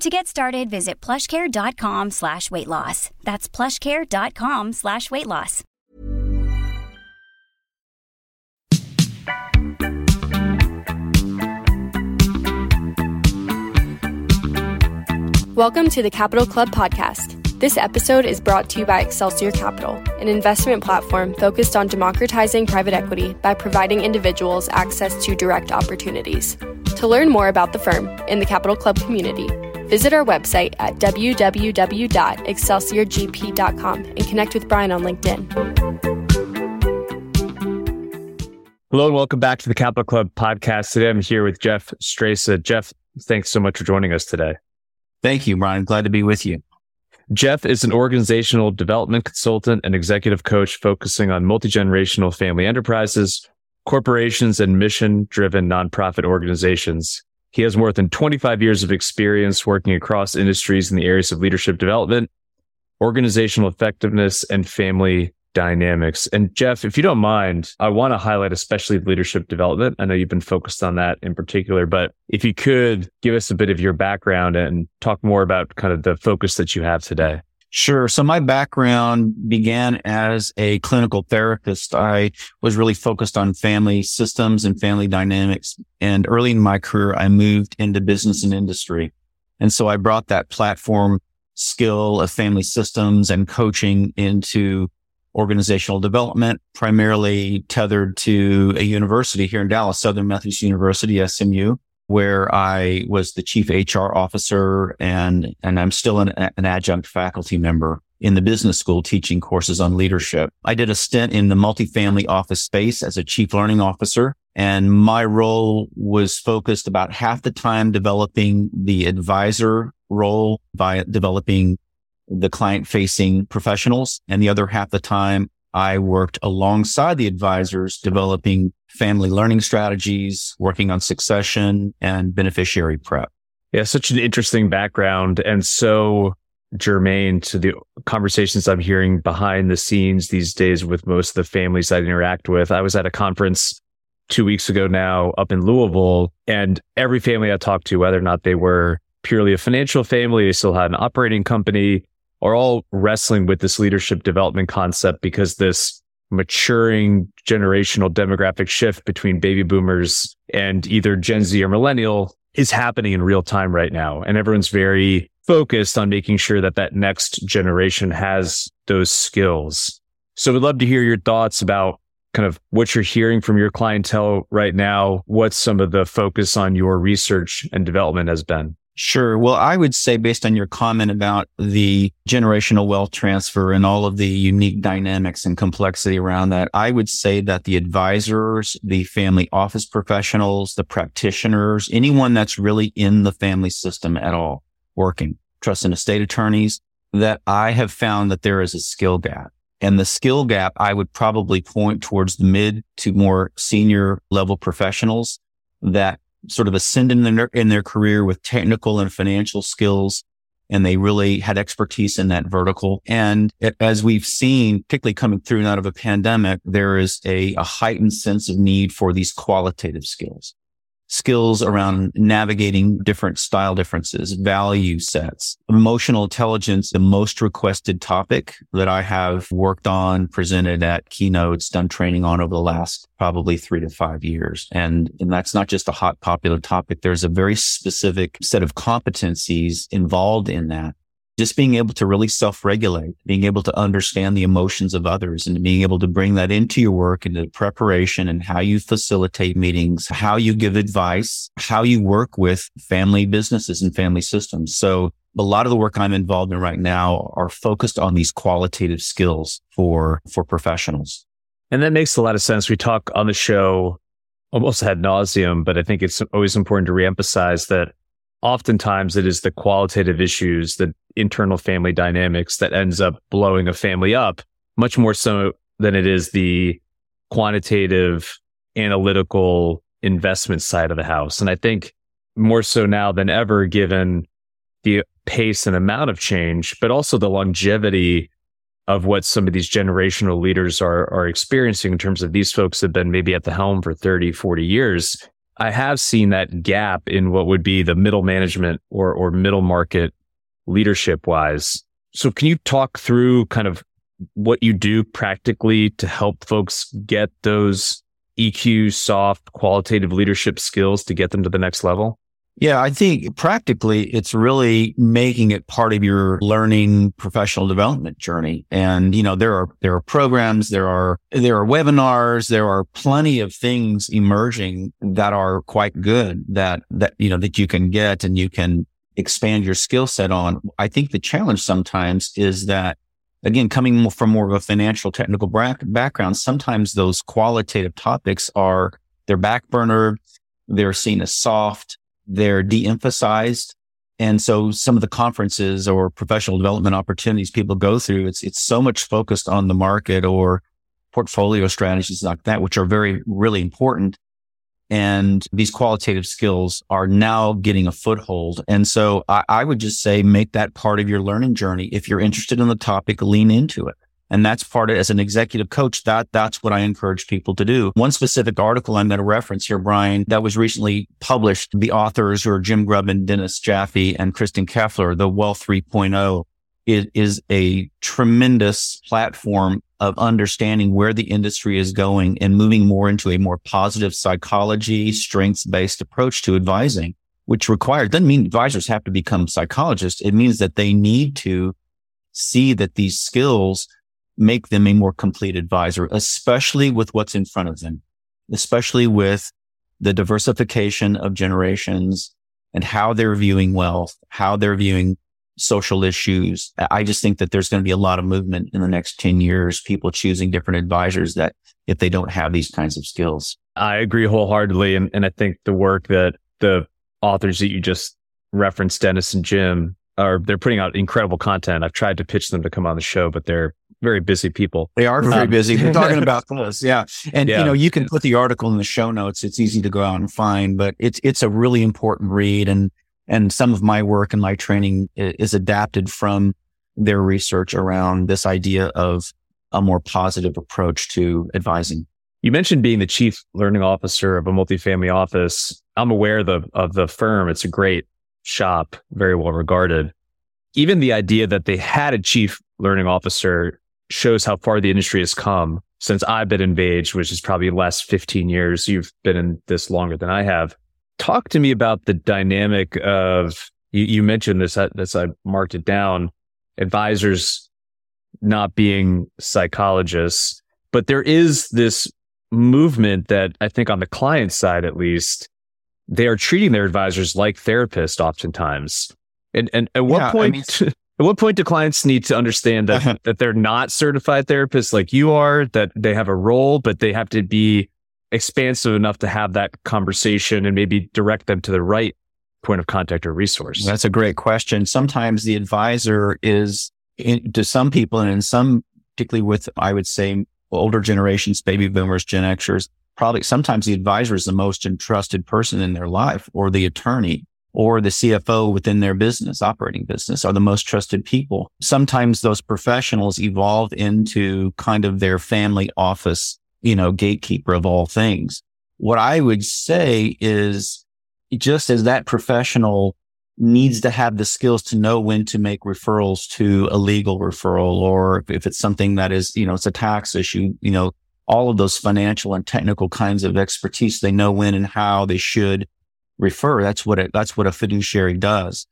To get started, visit plushcare.com slash weight loss. That's plushcare.com slash weight loss. Welcome to the Capital Club podcast. This episode is brought to you by Excelsior Capital, an investment platform focused on democratizing private equity by providing individuals access to direct opportunities. To learn more about the firm and the Capital Club community, visit our website at www.excelsiorgp.com and connect with Brian on LinkedIn. Hello and welcome back to the Capital Club podcast. Today I'm here with Jeff Strese. Jeff, thanks so much for joining us today. Thank you, Brian. Glad to be with you. Jeff is an organizational development consultant and executive coach focusing on multi-generational family enterprises, corporations, and mission-driven nonprofit organizations. He has more than 25 years of experience working across industries in the areas of leadership development, organizational effectiveness, and family dynamics. And Jeff, if you don't mind, I want to highlight especially leadership development. I know you've been focused on that in particular, but if you could give us a bit of your background and talk more about kind of the focus that you have today. Sure. So my background began as a clinical therapist. I was really focused on family systems and family dynamics. And early in my career, I moved into business and industry. And so I brought that platform skill of family systems and coaching into organizational development, primarily tethered to a university here in Dallas, Southern Methodist University, SMU, where I was the chief HR officer and, and I'm still an, an adjunct faculty member in the business school teaching courses on leadership. I did a stint in the multifamily office space as a chief learning officer. And my role was focused about half the time developing the advisor role by developing the client facing professionals. And the other half the time I worked alongside the advisors developing family learning strategies, working on succession and beneficiary prep. Yeah, such an interesting background and so germane to the conversations I'm hearing behind the scenes these days with most of the families I interact with. I was at a conference two weeks ago now up in Louisville and every family I talked to, whether or not they were purely a financial family, they still had an operating company, are all wrestling with this leadership development concept because this maturing generational demographic shift between baby boomers and either Gen Z or millennial is happening in real time right now. And everyone's very focused on making sure that that next generation has those skills. So we'd love to hear your thoughts about kind of what you're hearing from your clientele right now. What some of the focus on your research and development has been. Sure. Well, I would say based on your comment about the generational wealth transfer and all of the unique dynamics and complexity around that, I would say that the advisors, the family office professionals, the practitioners, anyone that's really in the family system at all working, trust and estate attorneys, that I have found that there is a skill gap. And the skill gap, I would probably point towards the mid to more senior level professionals that sort of ascend in their, in their career with technical and financial skills and they really had expertise in that vertical. And it, as we've seen, particularly coming through and out of a pandemic, there is a, a heightened sense of need for these qualitative skills skills around navigating different style differences, value sets, emotional intelligence, the most requested topic that I have worked on, presented at keynotes, done training on over the last probably three to five years. And, and that's not just a hot popular topic. There's a very specific set of competencies involved in that just being able to really self-regulate, being able to understand the emotions of others and being able to bring that into your work, into preparation and how you facilitate meetings, how you give advice, how you work with family businesses and family systems. So a lot of the work I'm involved in right now are focused on these qualitative skills for, for professionals. And that makes a lot of sense. We talk on the show almost ad nauseum, but I think it's always important to reemphasize that oftentimes it is the qualitative issues, the internal family dynamics that ends up blowing a family up much more so than it is the quantitative analytical investment side of the house. And I think more so now than ever, given the pace and amount of change, but also the longevity of what some of these generational leaders are, are experiencing in terms of these folks have been maybe at the helm for 30, 40 years. I have seen that gap in what would be the middle management or, or middle market leadership wise. So can you talk through kind of what you do practically to help folks get those EQ soft qualitative leadership skills to get them to the next level? Yeah, I think practically it's really making it part of your learning professional development journey. And, you know, there are, there are programs, there are, there are webinars, there are plenty of things emerging that are quite good that, that, you know, that you can get and you can expand your skill set on. I think the challenge sometimes is that again, coming from more of a financial technical background, sometimes those qualitative topics are, they're back burner. They're seen as soft they're de-emphasized. And so some of the conferences or professional development opportunities people go through, it's, it's so much focused on the market or portfolio strategies like that, which are very, really important. And these qualitative skills are now getting a foothold. And so I, I would just say make that part of your learning journey. If you're interested in the topic, lean into it. And that's part of as an executive coach, that that's what I encourage people to do. One specific article I'm going to reference here, Brian, that was recently published. The authors are Jim Grubman, Dennis Jaffe, and Kristin Keffeler, the Wealth 3.0 it is a tremendous platform of understanding where the industry is going and moving more into a more positive psychology, strengths based approach to advising, which requires, doesn't mean advisors have to become psychologists. It means that they need to see that these skills make them a more complete advisor, especially with what's in front of them, especially with the diversification of generations and how they're viewing wealth, how they're viewing social issues. I just think that there's going to be a lot of movement in the next 10 years, people choosing different advisors that if they don't have these kinds of skills. I agree wholeheartedly. And, and I think the work that the authors that you just referenced, Dennis and Jim, are they're putting out incredible content. I've tried to pitch them to come on the show, but they're very busy people. They are very um, busy. They're talking about this. Yeah. And yeah. you know, you can put the article in the show notes. It's easy to go out and find, but it's, it's a really important read. And, and some of my work and my training is adapted from their research around this idea of a more positive approach to advising. You mentioned being the chief learning officer of a multifamily office. I'm aware of the, of the firm. It's a great shop, very well regarded. Even the idea that they had a chief learning officer shows how far the industry has come since I've been engaged, which is probably the last 15 years. You've been in this longer than I have. Talk to me about the dynamic of, you, you mentioned this as I marked it down, advisors not being psychologists, but there is this movement that I think on the client side, at least, they are treating their advisors like therapists oftentimes. And, and at what yeah, point, I mean, At what point do clients need to understand that uh-huh. that they're not certified therapists like you are, that they have a role, but they have to be expansive enough to have that conversation and maybe direct them to the right point of contact or resource? That's a great question. Sometimes the advisor is in, to some people and in some, particularly with, I would say, older generations, baby boomers, Gen Xers, probably sometimes the advisor is the most entrusted person in their life or the attorney or the CFO within their business, operating business are the most trusted people. Sometimes those professionals evolve into kind of their family office, you know, gatekeeper of all things. What I would say is just as that professional needs to have the skills to know when to make referrals to a legal referral, or if it's something that is, you know, it's a tax issue, you know, all of those financial and technical kinds of expertise. They know when and how they should refer. That's what it, that's what a fiduciary does.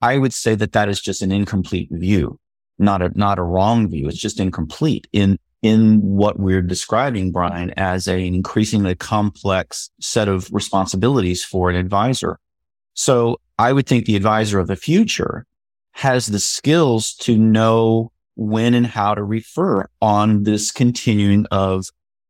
I would say that that is just an incomplete view, not a, not a wrong view. It's just incomplete in, in what we're describing, Brian, as an increasingly complex set of responsibilities for an advisor. So I would think the advisor of the future has the skills to know when and how to refer on this continuing of,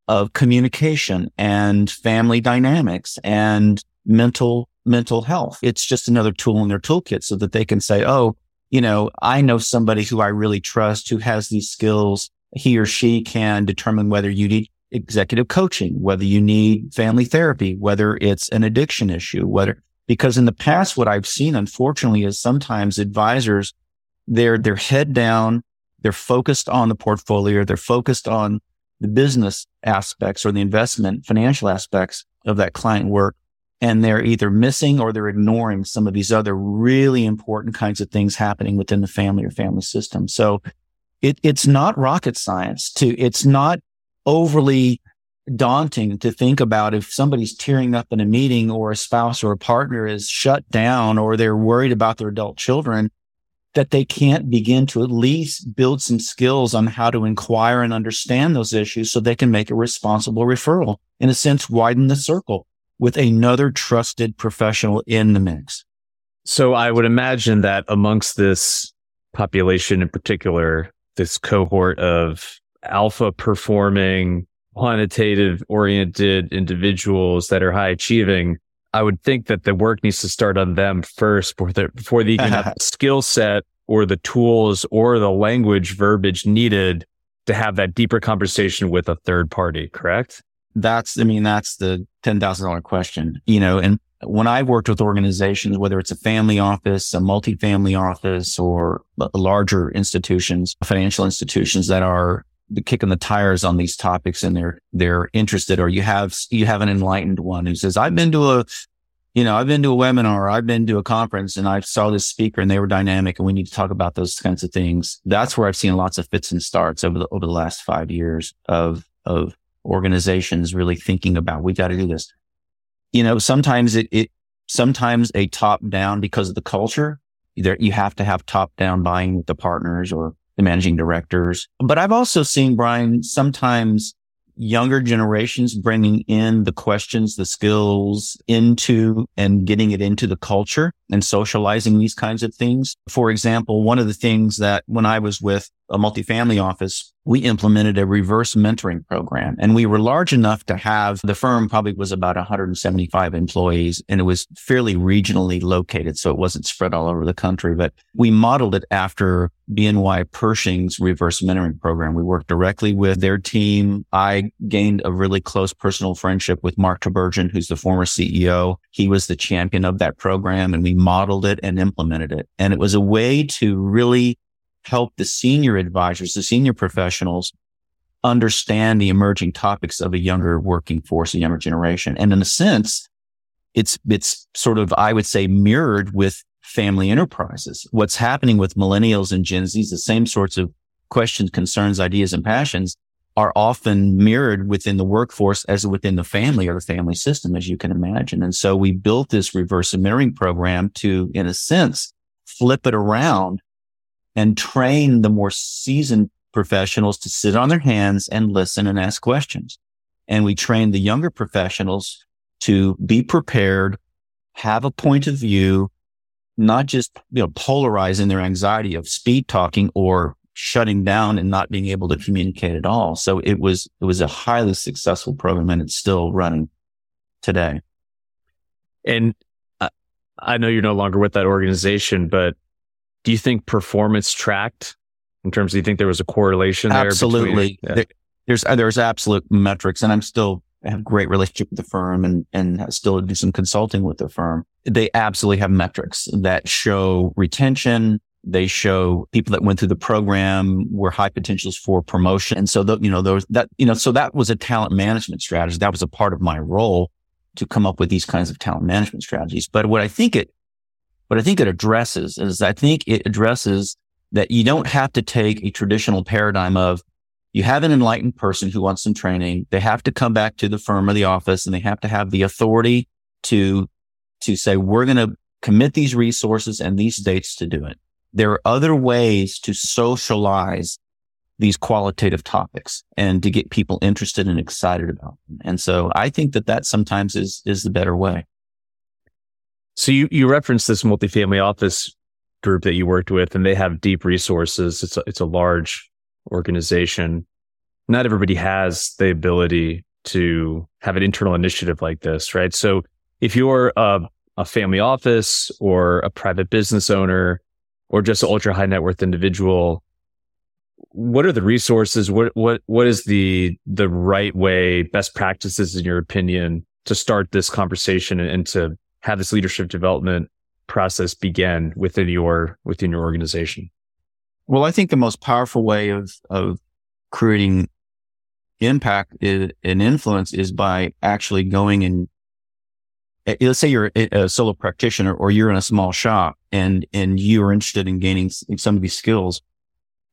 of communication and family dynamics and mental, mental health. It's just another tool in their toolkit so that they can say, Oh, you know, I know somebody who I really trust who has these skills. He or she can determine whether you need executive coaching, whether you need family therapy, whether it's an addiction issue, whether, because in the past, what I've seen, unfortunately, is sometimes advisors, they're, they're head down. They're focused on the portfolio. They're focused on the business aspects or the investment financial aspects of that client work. And they're either missing or they're ignoring some of these other really important kinds of things happening within the family or family system. So it, it's not rocket science to, it's not overly daunting to think about if somebody's tearing up in a meeting or a spouse or a partner is shut down or they're worried about their adult children that they can't begin to at least build some skills on how to inquire and understand those issues so they can make a responsible referral in a sense widen the circle with another trusted professional in the mix. So i would imagine that amongst this population in particular this cohort of alpha performing quantitative oriented individuals that are high achieving, I would think that the work needs to start on them first before, they, before they even have the skill set or the tools or the language verbiage needed to have that deeper conversation with a third party, correct? That's, I mean, that's the $10,000 question, you know, and when I've worked with organizations, whether it's a family office, a multifamily office or larger institutions, financial institutions that are kicking the tires on these topics and they're they're interested or you have you have an enlightened one who says i've been to a you know i've been to a webinar i've been to a conference and i saw this speaker and they were dynamic and we need to talk about those kinds of things. That's where i've seen lots of fits and starts over the over the last five years of of organizations really thinking about we got to do this. You know sometimes it, it sometimes a top down because of the culture there you have to have top down buying with the partners or the managing directors. But I've also seen Brian sometimes younger generations bringing in the questions, the skills into and getting it into the culture and socializing these kinds of things. For example, one of the things that when I was with a multifamily office, we implemented a reverse mentoring program and we were large enough to have the firm probably was about 175 employees and it was fairly regionally located. So it wasn't spread all over the country, but we modeled it after BNY Pershing's reverse mentoring program. We worked directly with their team. I gained a really close personal friendship with Mark Tibergien, who's the former CEO. He was the champion of that program and we modeled it and implemented it. And it was a way to really help the senior advisors, the senior professionals understand the emerging topics of a younger working force, a younger generation. And in a sense, it's, it's sort of, I would say mirrored with family enterprises. What's happening with millennials and Gen Zs, the same sorts of questions, concerns, ideas, and passions are often mirrored within the workforce as within the family or the family system, as you can imagine. And so we built this reverse mirroring program to, in a sense, flip it around and train the more seasoned professionals to sit on their hands and listen and ask questions. And we train the younger professionals to be prepared, have a point of view, not just, you know, polarizing their anxiety of speed talking or shutting down and not being able to communicate at all. So it was, it was a highly successful program and it's still running today. And uh, I know you're no longer with that organization, but do you think performance tracked in terms of, you think there was a correlation there? Absolutely. Between, yeah. there, there's, uh, there's absolute metrics and I'm still have great relationship with the firm and, and still do some consulting with the firm. They absolutely have metrics that show retention. They show people that went through the program were high potentials for promotion. And so, the, you know, those that, you know, so that was a talent management strategy. That was a part of my role to come up with these kinds of talent management strategies. But what I think it, what I think it addresses is I think it addresses that you don't have to take a traditional paradigm of you have an enlightened person who wants some training. They have to come back to the firm or the office and they have to have the authority to, to say, we're going to commit these resources and these dates to do it. There are other ways to socialize these qualitative topics and to get people interested and excited about them. And so I think that that sometimes is, is the better way. So you, you referenced this multifamily office group that you worked with and they have deep resources. It's a, it's a large organization. Not everybody has the ability to have an internal initiative like this, right? So if you're a, a family office or a private business owner or just an ultra high net worth individual, what are the resources? What, what, what is the, the right way, best practices in your opinion to start this conversation and, and to have this leadership development process begin within your, within your organization? Well, I think the most powerful way of, of creating impact is, and influence is by actually going and eh, let's say you're a solo practitioner or you're in a small shop and, and you are interested in gaining some of these skills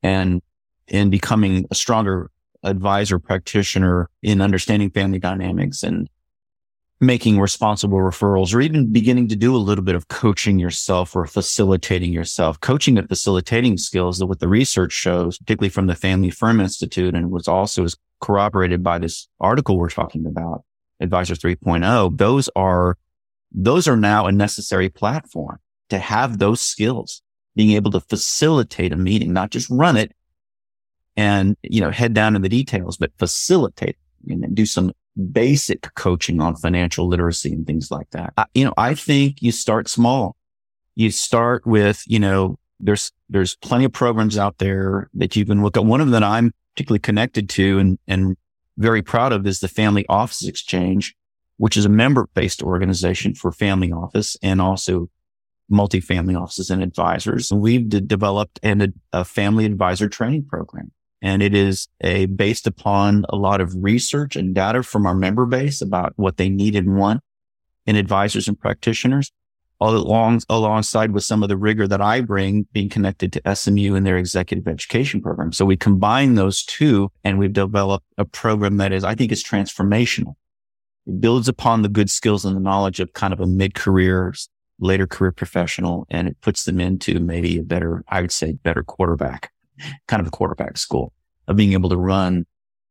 and, and becoming a stronger advisor practitioner in understanding family dynamics and making responsible referrals or even beginning to do a little bit of coaching yourself or facilitating yourself. Coaching and facilitating skills that what the research shows, particularly from the Family Firm Institute and was also is corroborated by this article we're talking about, Advisor 3.0. Those are, those are now a necessary platform to have those skills, being able to facilitate a meeting, not just run it and, you know, head down in the details, but facilitate and do some basic coaching on financial literacy and things like that. I, you know, I think you start small. You start with, you know, there's, there's plenty of programs out there that you can look at. One of them that I'm particularly connected to and, and very proud of is the Family Office Exchange, which is a member based organization for family office and also multifamily offices and advisors. We've d- developed an, a family advisor training program and it is a based upon a lot of research and data from our member base about what they need and want in advisors and practitioners, all along alongside with some of the rigor that I bring being connected to SMU and their executive education program. So we combine those two and we've developed a program that is, I think is transformational. It builds upon the good skills and the knowledge of kind of a mid-career, later career professional, and it puts them into maybe a better, I would say, better quarterback kind of a quarterback school of being able to run,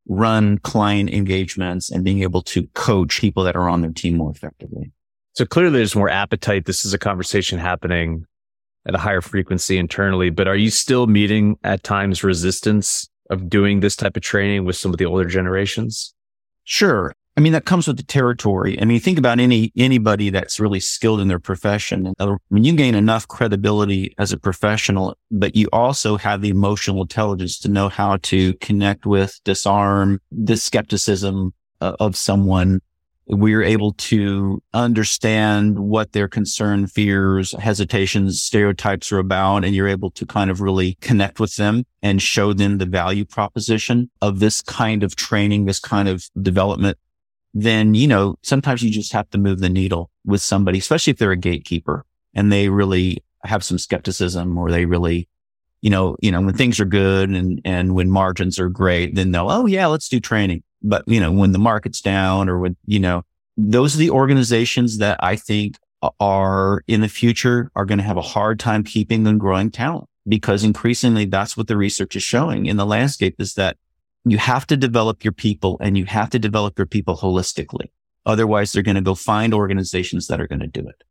run client engagements and being able to coach people that are on their team more effectively. So clearly there's more appetite. This is a conversation happening at a higher frequency internally, but are you still meeting at times resistance of doing this type of training with some of the older generations? Sure. I mean, that comes with the territory. I mean, think about any, anybody that's really skilled in their profession. When you gain enough credibility as a professional, but you also have the emotional intelligence to know how to connect with, disarm the skepticism uh, of someone. We're able to understand what their concern, fears, hesitations, stereotypes are about. And you're able to kind of really connect with them and show them the value proposition of this kind of training, this kind of development then, you know, sometimes you just have to move the needle with somebody, especially if they're a gatekeeper and they really have some skepticism or they really, you know, you know, when things are good and, and when margins are great, then they'll, oh yeah, let's do training. But, you know, when the market's down or when, you know, those are the organizations that I think are in the future are going to have a hard time keeping and growing talent because increasingly that's what the research is showing in the landscape is that you have to develop your people and you have to develop your people holistically. Otherwise, they're going to go find organizations that are going to do it.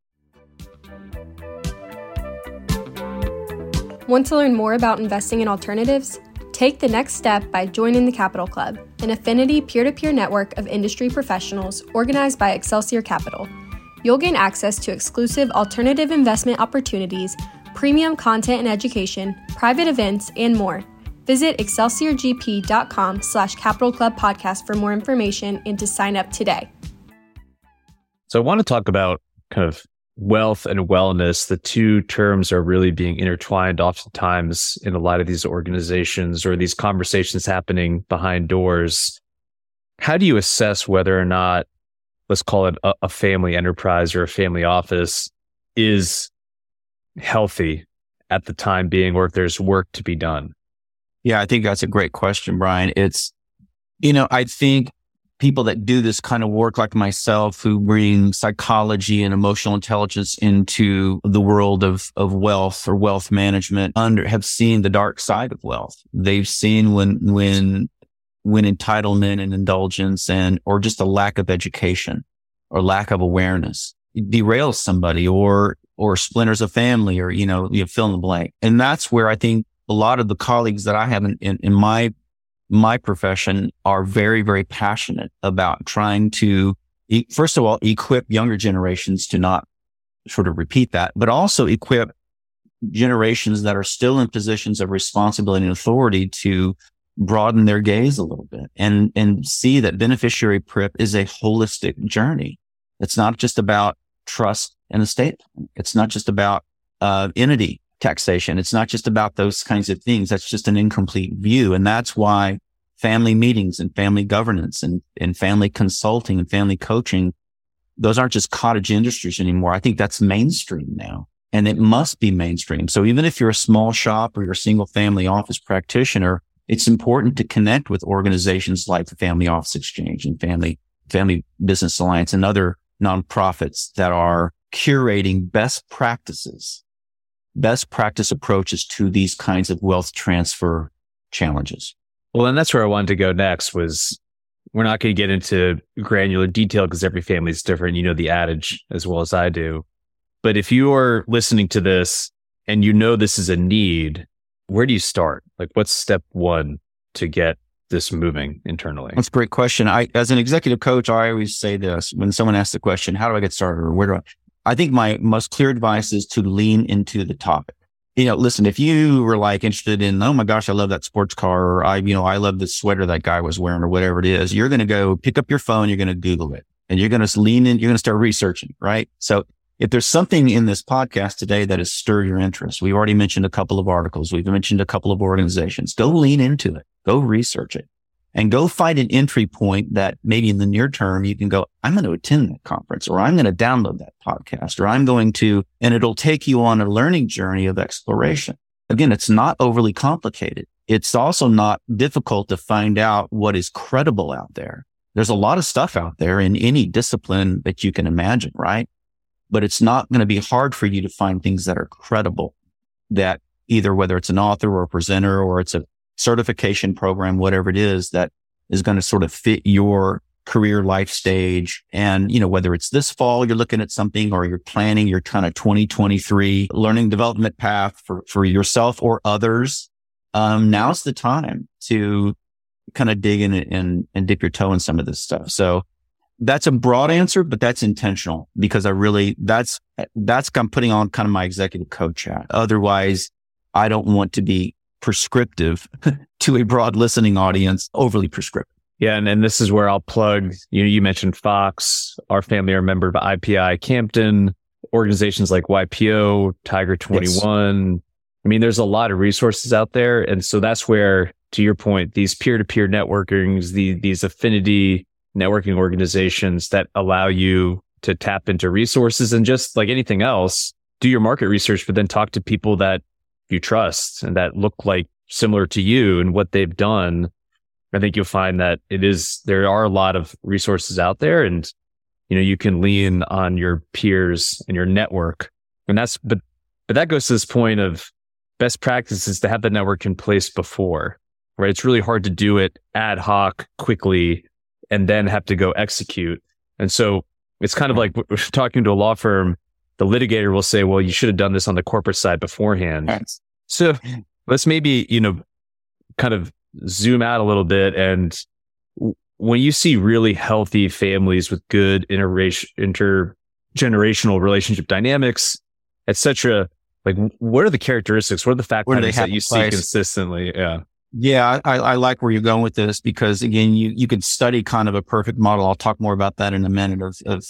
Want to learn more about investing in alternatives? Take the next step by joining the Capital Club, an affinity peer to peer network of industry professionals organized by Excelsior Capital. You'll gain access to exclusive alternative investment opportunities, premium content and education, private events, and more Visit excelsiorgp.com slash capital club podcast for more information and to sign up today. So I want to talk about kind of wealth and wellness. The two terms are really being intertwined oftentimes in a lot of these organizations or these conversations happening behind doors. How do you assess whether or not, let's call it a, a family enterprise or a family office is healthy at the time being, or if there's work to be done? Yeah, I think that's a great question, Brian. It's, you know, I think people that do this kind of work like myself who bring psychology and emotional intelligence into the world of, of wealth or wealth management under have seen the dark side of wealth. They've seen when, when, when entitlement and indulgence and, or just a lack of education or lack of awareness derails somebody or, or splinters a family or, you know, you fill in the blank. And that's where I think a lot of the colleagues that I have in, in, in my my profession are very, very passionate about trying to, first of all, equip younger generations to not sort of repeat that, but also equip generations that are still in positions of responsibility and authority to broaden their gaze a little bit and, and see that beneficiary prep is a holistic journey. It's not just about trust and estate. It's not just about, uh, entity taxation. It's not just about those kinds of things. That's just an incomplete view. And that's why family meetings and family governance and, and family consulting and family coaching, those aren't just cottage industries anymore. I think that's mainstream now and it must be mainstream. So even if you're a small shop or you're a single family office practitioner, it's important to connect with organizations like the Family Office Exchange and Family, Family Business Alliance and other nonprofits that are curating best practices best practice approaches to these kinds of wealth transfer challenges. Well, and that's where I wanted to go next was we're not going to get into granular detail because every family is different. You know the adage as well as I do. But if you are listening to this and you know this is a need, where do you start? Like what's step one to get this moving internally? That's a great question. I, as an executive coach, I always say this when someone asks the question, how do I get started or where do I, I think my most clear advice is to lean into the topic. You know, listen, if you were like interested in, oh my gosh, I love that sports car, or I, you know, I love the sweater that guy was wearing, or whatever it is, you're going to go pick up your phone, you're going to Google it, and you're going to lean in, you're going to start researching, right? So if there's something in this podcast today that has stirred your interest, we've already mentioned a couple of articles, we've mentioned a couple of organizations, go lean into it, go research it and go find an entry point that maybe in the near term you can go, I'm going to attend that conference or I'm going to download that podcast or I'm going to, and it'll take you on a learning journey of exploration. Again, it's not overly complicated. It's also not difficult to find out what is credible out there. There's a lot of stuff out there in any discipline that you can imagine, right? But it's not going to be hard for you to find things that are credible that either whether it's an author or a presenter or it's a certification program, whatever it is that is going to sort of fit your career life stage. And, you know, whether it's this fall, you're looking at something or you're planning your kind of 2023 learning development path for, for yourself or others. Um, now's the time to kind of dig in and, and dip your toe in some of this stuff. So that's a broad answer, but that's intentional because I really, that's, that's, I'm putting on kind of my executive coach hat. Otherwise, I don't want to be prescriptive to a broad listening audience, overly prescriptive. Yeah, and, and this is where I'll plug, you know, you mentioned Fox, our family are a member of IPI Campden, organizations like YPO, Tiger 21. Yes. I mean, there's a lot of resources out there. And so that's where, to your point, these peer-to-peer networkings, the, these affinity networking organizations that allow you to tap into resources and just like anything else, do your market research, but then talk to people that you trust and that look like similar to you and what they've done, I think you'll find that it is, there are a lot of resources out there and, you know, you can lean on your peers and your network. And that's, but, but that goes to this point of best practices to have the network in place before, right? It's really hard to do it ad hoc quickly and then have to go execute. And so it's kind of like talking to a law firm the litigator will say, well, you should have done this on the corporate side beforehand. Right. So let's maybe, you know, kind of zoom out a little bit. And when you see really healthy families with good intergenerational relationship dynamics, etc., like what are the characteristics? What are the factors that you see consistently? Yeah. Yeah, I, I like where you're going with this because again, you, you could study kind of a perfect model. I'll talk more about that in a minute of, of,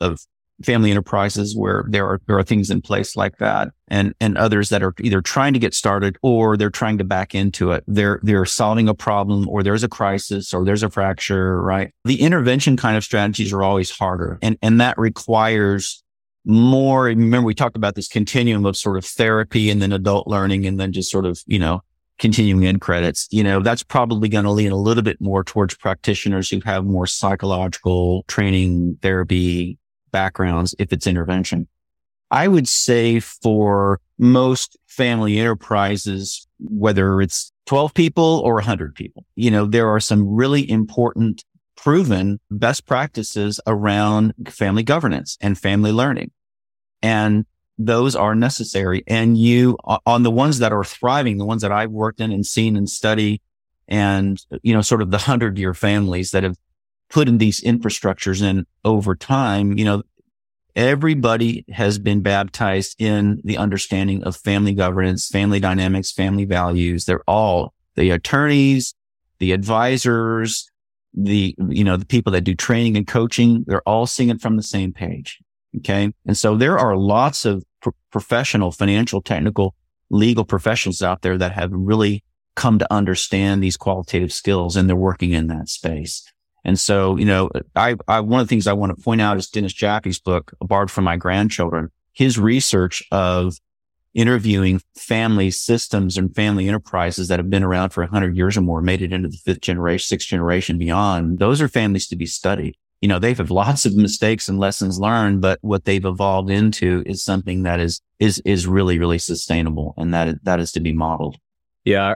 of family enterprises where there are, there are things in place like that and, and others that are either trying to get started or they're trying to back into it. They're, they're solving a problem or there's a crisis or there's a fracture, right? The intervention kind of strategies are always harder and, and that requires more. Remember, we talked about this continuum of sort of therapy and then adult learning and then just sort of, you know, continuing ed credits, you know, that's probably going to lean a little bit more towards practitioners who have more psychological training, therapy backgrounds if it's intervention. I would say for most family enterprises, whether it's 12 people or 100 people, you know, there are some really important proven best practices around family governance and family learning. And those are necessary. And you, on the ones that are thriving, the ones that I've worked in and seen and study and, you know, sort of the hundred year families that have put in these infrastructures in over time, you know, everybody has been baptized in the understanding of family governance, family dynamics, family values. They're all the attorneys, the advisors, the, you know, the people that do training and coaching. They're all singing from the same page. Okay. And so there are lots of professional, financial, technical, legal professionals out there that have really come to understand these qualitative skills and they're working in that space. And so, you know, I, I, one of the things I want to point out is Dennis Jaffe's book, Borrowed for My Grandchildren, his research of interviewing family systems and family enterprises that have been around for hundred years or more, made it into the fifth generation, sixth generation beyond. Those are families to be studied you know, they've had lots of mistakes and lessons learned, but what they've evolved into is something that is, is, is really, really sustainable. And that, that is to be modeled. Yeah.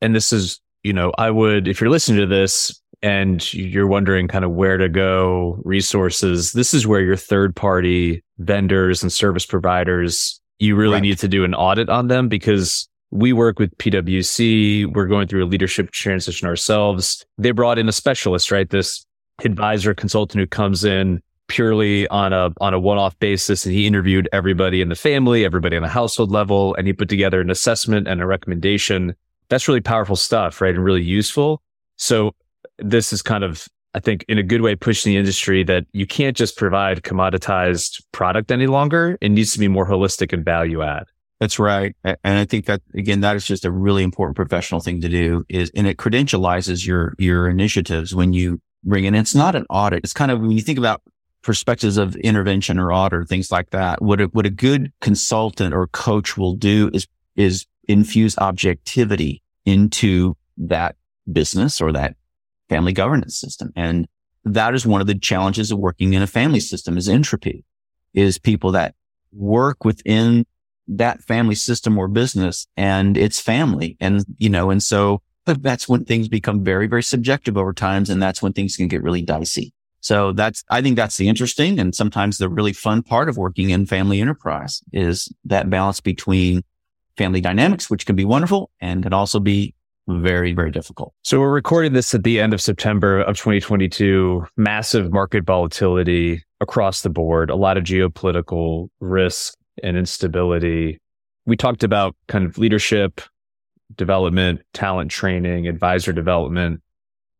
And this is, you know, I would, if you're listening to this and you're wondering kind of where to go resources, this is where your third party vendors and service providers, you really right. need to do an audit on them because we work with PwC. We're going through a leadership transition ourselves. They brought in a specialist, right? This advisor consultant who comes in purely on a on a one-off basis and he interviewed everybody in the family everybody on the household level and he put together an assessment and a recommendation that's really powerful stuff right and really useful so this is kind of i think in a good way pushing the industry that you can't just provide commoditized product any longer it needs to be more holistic and value add that's right. And I think that again, that is just a really important professional thing to do is, and it credentializes your, your initiatives when you bring in. It's not an audit. It's kind of when you think about perspectives of intervention or audit or things like that. What a, what a good consultant or coach will do is, is infuse objectivity into that business or that family governance system. And that is one of the challenges of working in a family system is entropy is people that work within that family system or business and it's family. And, you know, and so that's when things become very, very subjective over times. And that's when things can get really dicey. So that's, I think that's the interesting and sometimes the really fun part of working in family enterprise is that balance between family dynamics, which can be wonderful and can also be very, very difficult. So we're recording this at the end of September of 2022, massive market volatility across the board, a lot of geopolitical risk and instability. We talked about kind of leadership, development, talent training, advisor development.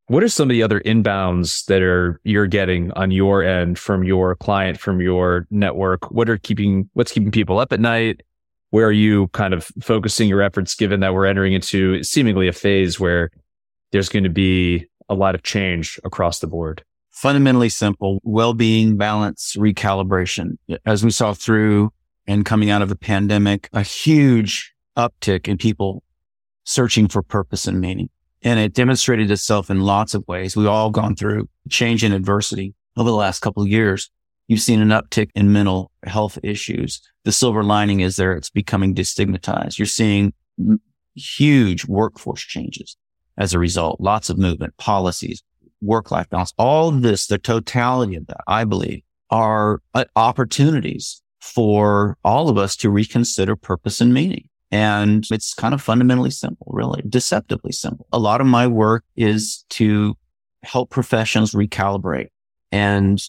What are some of the other inbounds that are you're getting on your end from your client, from your network? What are keeping what's keeping people up at night? Where are you kind of focusing your efforts given that we're entering into seemingly a phase where there's going to be a lot of change across the board? Fundamentally simple, well-being, balance, recalibration. As we saw through and coming out of the pandemic, a huge uptick in people searching for purpose and meaning. And it demonstrated itself in lots of ways. We've all gone through change and adversity over the last couple of years. You've seen an uptick in mental health issues. The silver lining is there. It's becoming destigmatized. You're seeing huge workforce changes as a result. Lots of movement, policies, work life balance, all this, the totality of that, I believe are uh, opportunities for all of us to reconsider purpose and meaning. And it's kind of fundamentally simple, really deceptively simple. A lot of my work is to help professions recalibrate and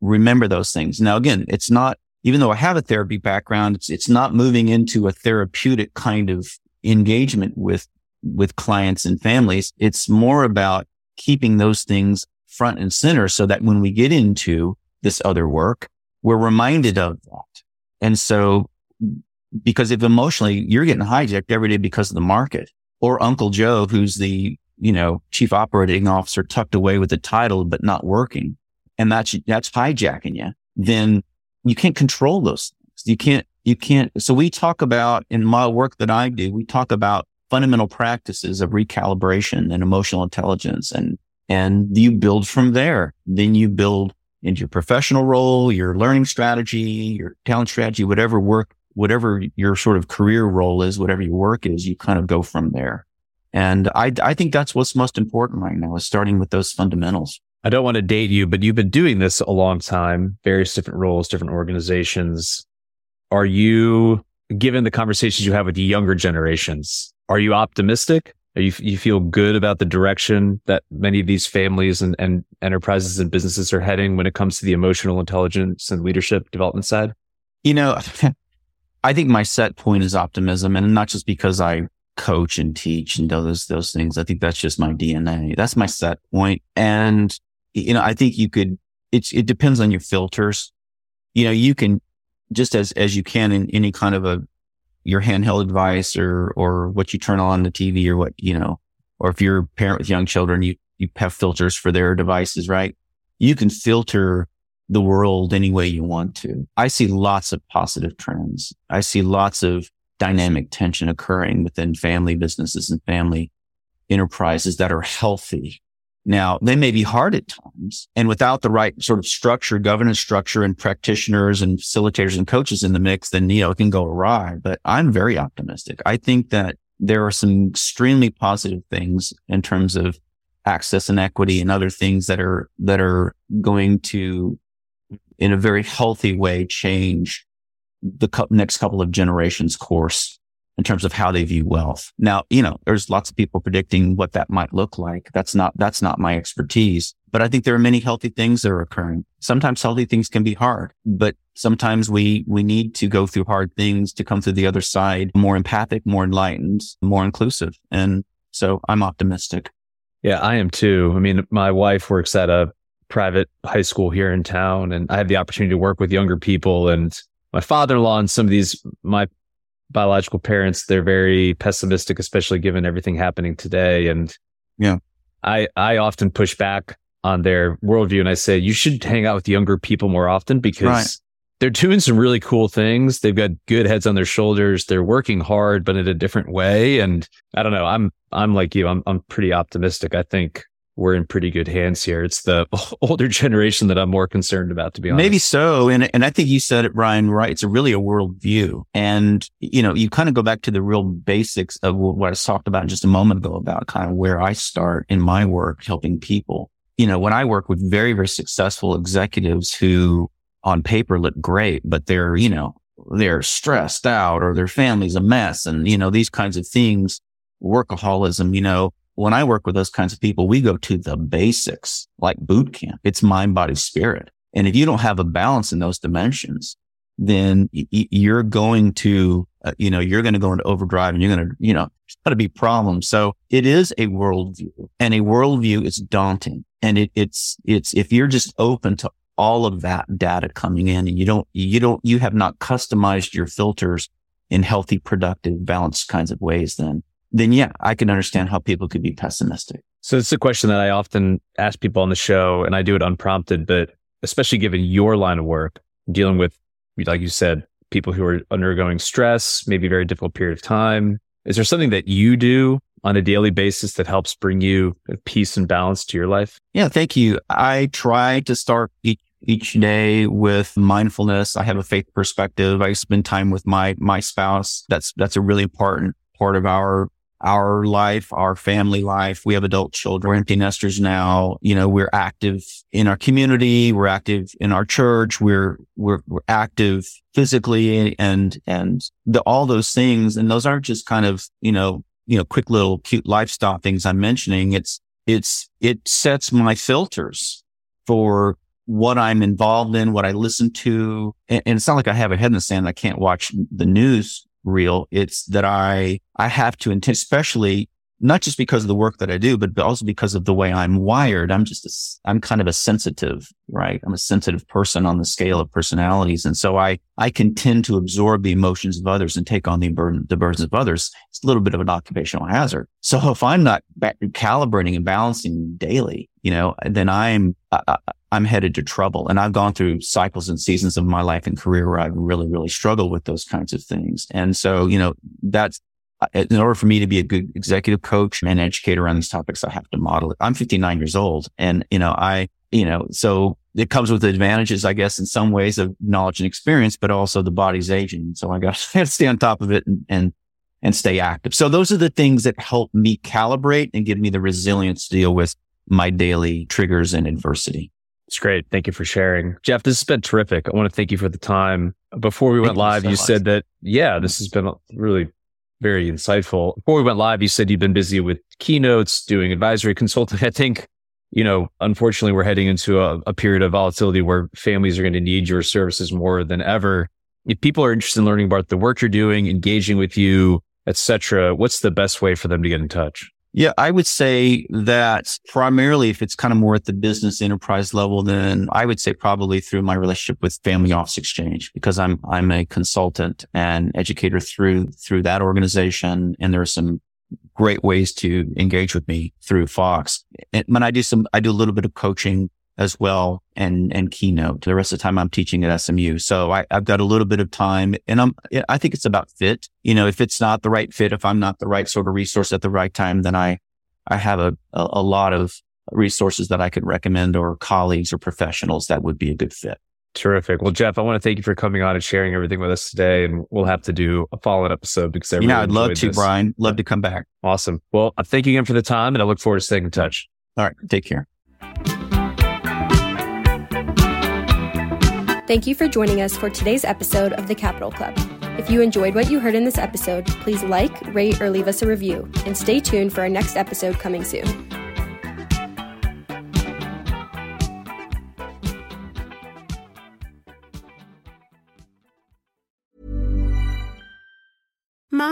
remember those things. Now, again, it's not, even though I have a therapy background, it's, it's not moving into a therapeutic kind of engagement with with clients and families. It's more about keeping those things front and center so that when we get into this other work, we're reminded of that. And so because if emotionally you're getting hijacked every day because of the market or Uncle Joe, who's the, you know, chief operating officer tucked away with the title, but not working. And that's, that's hijacking you. Then you can't control those things. You can't, you can't. So we talk about in my work that I do, we talk about fundamental practices of recalibration and emotional intelligence and, and you build from there. Then you build into your professional role, your learning strategy, your talent strategy, whatever work whatever your sort of career role is, whatever your work is, you kind of go from there. And I, I think that's what's most important right now is starting with those fundamentals. I don't want to date you, but you've been doing this a long time, various different roles, different organizations. Are you, given the conversations you have with younger generations, are you optimistic? Are you, you feel good about the direction that many of these families and, and enterprises and businesses are heading when it comes to the emotional intelligence and leadership development side? You know, I think my set point is optimism and not just because I coach and teach and do those, those things. I think that's just my DNA. That's my set point. And, you know, I think you could, it's, it depends on your filters. You know, you can just as, as you can in any kind of a, your handheld device or, or what you turn on the TV or what, you know, or if you're a parent with young children, you, you have filters for their devices, right? You can filter the world any way you want to. I see lots of positive trends. I see lots of dynamic tension occurring within family businesses and family enterprises that are healthy. Now, they may be hard at times and without the right sort of structure, governance structure and practitioners and facilitators and coaches in the mix, then, you know, it can go awry, but I'm very optimistic. I think that there are some extremely positive things in terms of access and equity and other things that are, that are going to in a very healthy way change the next couple of generations course in terms of how they view wealth. Now, you know, there's lots of people predicting what that might look like. That's not, that's not my expertise, but I think there are many healthy things that are occurring. Sometimes healthy things can be hard, but sometimes we, we need to go through hard things to come through the other side more empathic, more enlightened, more inclusive. And so I'm optimistic. Yeah, I am too. I mean, my wife works at a private high school here in town and I have the opportunity to work with younger people and my father-in-law and some of these my biological parents they're very pessimistic especially given everything happening today. And yeah. I I often push back on their worldview and I say you should hang out with younger people more often because right. they're doing some really cool things. They've got good heads on their shoulders. They're working hard but in a different way. And I don't know. I'm I'm like you. I'm I'm pretty optimistic. I think we're in pretty good hands here. It's the older generation that I'm more concerned about, to be honest. Maybe so. And, and I think you said it, Ryan, right. It's a really a worldview. And, you know, you kind of go back to the real basics of what I talked about just a moment ago about kind of where I start in my work, helping people. You know, when I work with very, very successful executives who on paper look great, but they're, you know, they're stressed out or their family's a mess and, you know, these kinds of things, workaholism, you know, when I work with those kinds of people, we go to the basics like boot camp. It's mind, body, spirit. And if you don't have a balance in those dimensions, then you're going to, uh, you know, you're going to go into overdrive and you're going to, you know, it's going to be problems. So it is a worldview and a worldview is daunting. And it, it's, it's, if you're just open to all of that data coming in and you don't, you don't, you have not customized your filters in healthy, productive, balanced kinds of ways, then then yeah, I can understand how people could be pessimistic. So it's a question that I often ask people on the show and I do it unprompted, but especially given your line of work, dealing with, like you said, people who are undergoing stress, maybe a very difficult period of time. Is there something that you do on a daily basis that helps bring you peace and balance to your life? Yeah, thank you. I try to start each, each day with mindfulness. I have a faith perspective. I spend time with my my spouse. That's that's a really important part of our our life, our family life. We have adult children. We're empty nesters now. You know, we're active in our community. We're active in our church. We're, we're, we're active physically and, and the, all those things. And those aren't just kind of, you know, you know, quick little cute lifestyle things I'm mentioning. It's, it's, it sets my filters for what I'm involved in, what I listen to. And, and it's not like I have a head in the sand. I can't watch the news real. It's that I, I have to, especially not just because of the work that I do, but also because of the way I'm wired. I'm just, a, I'm kind of a sensitive, right? I'm a sensitive person on the scale of personalities. And so I, I can tend to absorb the emotions of others and take on the burden, the burdens of others. It's a little bit of an occupational hazard. So if I'm not calibrating and balancing daily, you know, then I'm, I, I'm headed to trouble. And I've gone through cycles and seasons of my life and career where I've really, really struggled with those kinds of things. And so, you know, that's, in order for me to be a good executive coach and educator on these topics, I have to model it. I'm 59 years old and, you know, I, you know, so it comes with advantages, I guess, in some ways of knowledge and experience, but also the body's aging. So I got to stay on top of it and, and, and stay active. So those are the things that help me calibrate and give me the resilience to deal with my daily triggers and adversity. It's great. Thank you for sharing. Jeff, this has been terrific. I want to thank you for the time. Before we went thank live, you, so you said that, yeah, this has been really very insightful. Before we went live, you said you've been busy with keynotes, doing advisory consulting. I think, you know, unfortunately, we're heading into a, a period of volatility where families are going to need your services more than ever. If people are interested in learning about the work you're doing, engaging with you, etc., what's the best way for them to get in touch? Yeah, I would say that primarily if it's kind of more at the business enterprise level, then I would say probably through my relationship with Family Office Exchange because I'm I'm a consultant and educator through through that organization. And there are some great ways to engage with me through Fox. And when I do some, I do a little bit of coaching as well and, and keynote. The rest of the time I'm teaching at SMU. So I, have got a little bit of time and I'm, I think it's about fit. You know, if it's not the right fit, if I'm not the right sort of resource at the right time, then I, I have a, a, a lot of resources that I could recommend or colleagues or professionals that would be a good fit. Terrific. Well, Jeff, I want to thank you for coming on and sharing everything with us today. And we'll have to do a follow up episode because I really yeah, I'd love to, this. Brian. Love to come back. Awesome. Well, thank you again for the time and I look forward to staying in touch. All right. Take care. Thank you for joining us for today's episode of the Capital Club. If you enjoyed what you heard in this episode, please like, rate, or leave us a review, and stay tuned for our next episode coming soon.